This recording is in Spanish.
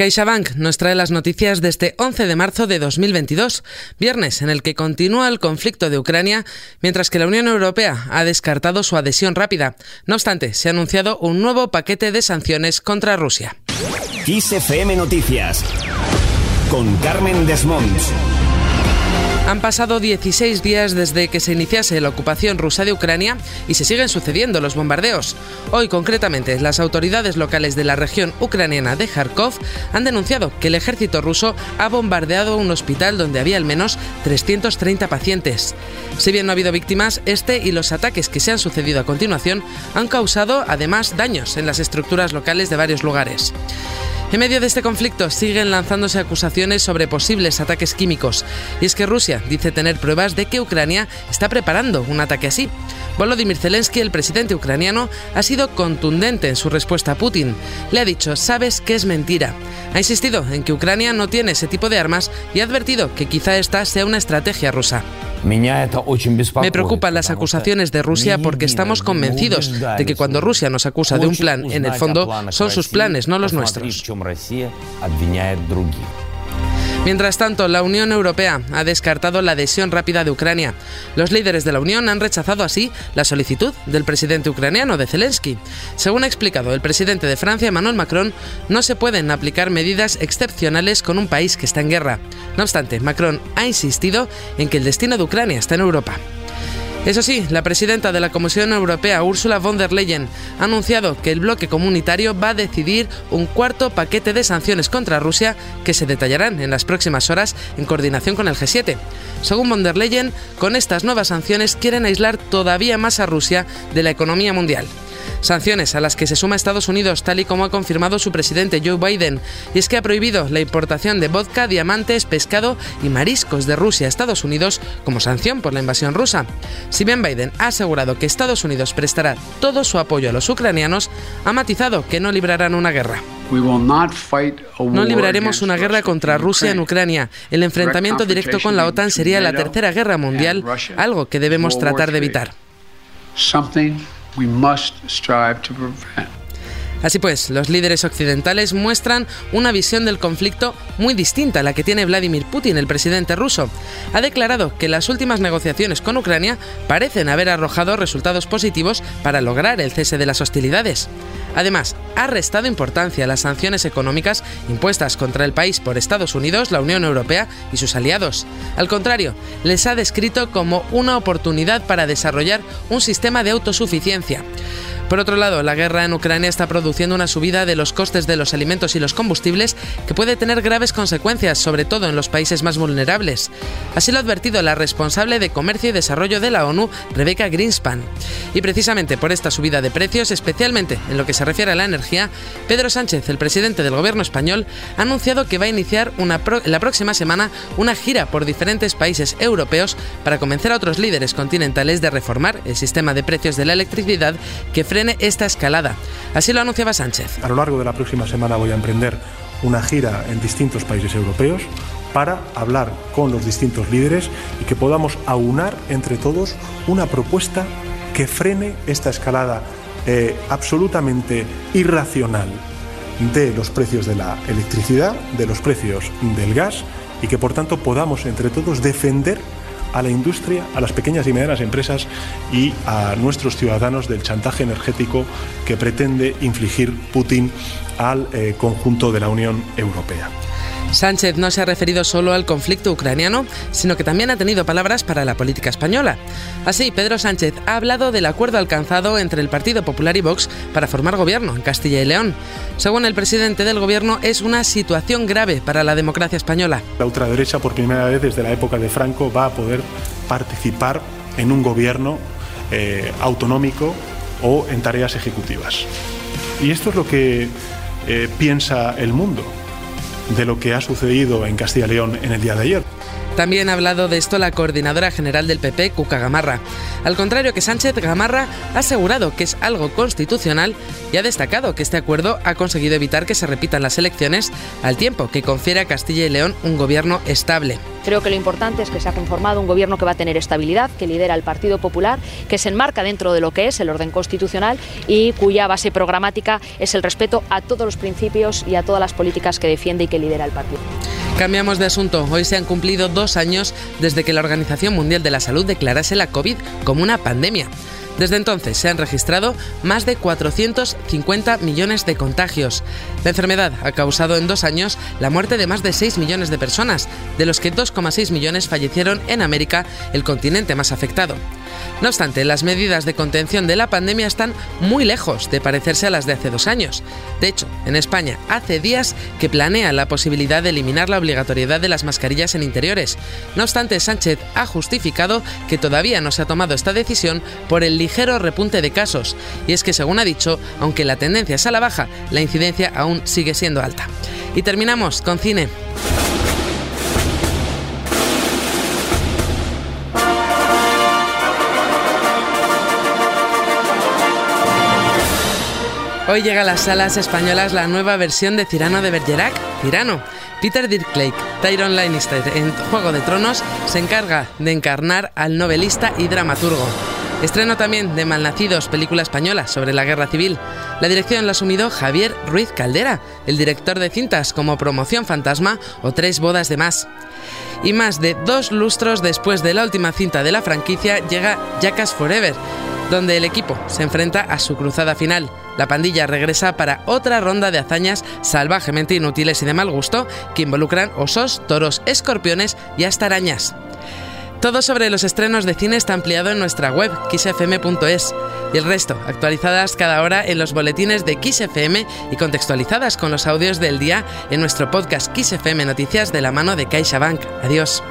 CaixaBank nos trae las noticias de este 11 de marzo de 2022, viernes en el que continúa el conflicto de Ucrania, mientras que la Unión Europea ha descartado su adhesión rápida. No obstante, se ha anunciado un nuevo paquete de sanciones contra Rusia. Noticias con Carmen Desmonts. Han pasado 16 días desde que se iniciase la ocupación rusa de Ucrania y se siguen sucediendo los bombardeos. Hoy, concretamente, las autoridades locales de la región ucraniana de Kharkov han denunciado que el ejército ruso ha bombardeado un hospital donde había al menos 330 pacientes. Si bien no ha habido víctimas, este y los ataques que se han sucedido a continuación han causado además daños en las estructuras locales de varios lugares. En medio de este conflicto siguen lanzándose acusaciones sobre posibles ataques químicos, y es que Rusia dice tener pruebas de que Ucrania está preparando un ataque así. Volodymyr Zelensky, el presidente ucraniano, ha sido contundente en su respuesta a Putin. Le ha dicho, sabes que es mentira. Ha insistido en que Ucrania no tiene ese tipo de armas y ha advertido que quizá esta sea una estrategia rusa. Me preocupan las acusaciones de Rusia porque estamos convencidos de que cuando Rusia nos acusa de un plan, en el fondo son sus planes, no los nuestros. Mientras tanto, la Unión Europea ha descartado la adhesión rápida de Ucrania. Los líderes de la Unión han rechazado así la solicitud del presidente ucraniano de Zelensky. Según ha explicado el presidente de Francia, Emmanuel Macron, no se pueden aplicar medidas excepcionales con un país que está en guerra. No obstante, Macron ha insistido en que el destino de Ucrania está en Europa. Eso sí, la presidenta de la Comisión Europea, Ursula von der Leyen, ha anunciado que el bloque comunitario va a decidir un cuarto paquete de sanciones contra Rusia que se detallarán en las próximas horas en coordinación con el G7. Según von der Leyen, con estas nuevas sanciones quieren aislar todavía más a Rusia de la economía mundial. Sanciones a las que se suma Estados Unidos, tal y como ha confirmado su presidente Joe Biden, y es que ha prohibido la importación de vodka, diamantes, pescado y mariscos de Rusia a Estados Unidos como sanción por la invasión rusa. Si bien Biden ha asegurado que Estados Unidos prestará todo su apoyo a los ucranianos, ha matizado que no librarán una guerra. No libraremos una guerra contra Rusia en Ucrania. El enfrentamiento directo con la OTAN sería la tercera guerra mundial, algo que debemos tratar de evitar. we must strive to prevent. Así pues, los líderes occidentales muestran una visión del conflicto muy distinta a la que tiene Vladimir Putin, el presidente ruso. Ha declarado que las últimas negociaciones con Ucrania parecen haber arrojado resultados positivos para lograr el cese de las hostilidades. Además, ha restado importancia a las sanciones económicas impuestas contra el país por Estados Unidos, la Unión Europea y sus aliados. Al contrario, les ha descrito como una oportunidad para desarrollar un sistema de autosuficiencia. Por otro lado, la guerra en Ucrania está produciendo una subida de los costes de los alimentos y los combustibles que puede tener graves consecuencias, sobre todo en los países más vulnerables. Así lo ha advertido la responsable de Comercio y Desarrollo de la ONU, Rebecca Greenspan. Y precisamente por esta subida de precios, especialmente en lo que se refiere a la energía, Pedro Sánchez, el presidente del gobierno español, ha anunciado que va a iniciar la próxima semana una gira por diferentes países europeos para convencer a otros líderes continentales de reformar el sistema de precios de la electricidad que frena esta escalada. Así lo anunciaba Sánchez. A lo largo de la próxima semana voy a emprender una gira en distintos países europeos para hablar con los distintos líderes y que podamos aunar entre todos una propuesta que frene esta escalada eh, absolutamente irracional de los precios de la electricidad, de los precios del gas y que por tanto podamos entre todos defender a la industria, a las pequeñas y medianas empresas y a nuestros ciudadanos del chantaje energético que pretende infligir Putin al eh, conjunto de la Unión Europea. Sánchez no se ha referido solo al conflicto ucraniano, sino que también ha tenido palabras para la política española. Así, Pedro Sánchez ha hablado del acuerdo alcanzado entre el Partido Popular y Vox para formar gobierno en Castilla y León. Según el presidente del gobierno, es una situación grave para la democracia española. La ultraderecha, por primera vez desde la época de Franco, va a poder participar en un gobierno eh, autonómico o en tareas ejecutivas. Y esto es lo que eh, piensa el mundo de lo que ha sucedido en Castilla y León en el día de ayer. También ha hablado de esto la coordinadora general del PP, Cuca Gamarra. Al contrario que Sánchez, Gamarra ha asegurado que es algo constitucional y ha destacado que este acuerdo ha conseguido evitar que se repitan las elecciones al tiempo que confiere a Castilla y León un gobierno estable. Creo que lo importante es que se ha conformado un gobierno que va a tener estabilidad, que lidera el Partido Popular, que se enmarca dentro de lo que es el orden constitucional y cuya base programática es el respeto a todos los principios y a todas las políticas que defiende y que lidera el partido. Cambiamos de asunto. Hoy se han cumplido dos años desde que la Organización Mundial de la Salud declarase la COVID como una pandemia. Desde entonces se han registrado más de 450 millones de contagios. La enfermedad ha causado en dos años la muerte de más de 6 millones de personas, de los que 2,6 millones fallecieron en América, el continente más afectado. No obstante, las medidas de contención de la pandemia están muy lejos de parecerse a las de hace dos años. De hecho, en España hace días que planea la posibilidad de eliminar la obligatoriedad de las mascarillas en interiores. No obstante, Sánchez ha justificado que todavía no se ha tomado esta decisión por el ligero repunte de casos. Y es que, según ha dicho, aunque la tendencia es a la baja, la incidencia aún sigue siendo alta. Y terminamos con cine. Hoy llega a las salas españolas la nueva versión de Cirano de Bergerac, Cirano. Peter Dinklage, Tyron Lannister en Juego de Tronos se encarga de encarnar al novelista y dramaturgo. Estreno también de Malnacidos, película española sobre la guerra civil. La dirección la ha asumido Javier Ruiz Caldera, el director de cintas como Promoción Fantasma o Tres Bodas de Más. Y más de dos lustros después de la última cinta de la franquicia llega Jackass Forever, donde el equipo se enfrenta a su cruzada final. La pandilla regresa para otra ronda de hazañas salvajemente inútiles y de mal gusto que involucran osos, toros, escorpiones y hasta arañas. Todo sobre los estrenos de cine está ampliado en nuestra web, kissfm.es, y el resto, actualizadas cada hora en los boletines de KissFM y contextualizadas con los audios del día en nuestro podcast KissFM Noticias de la mano de CaixaBank. Adiós.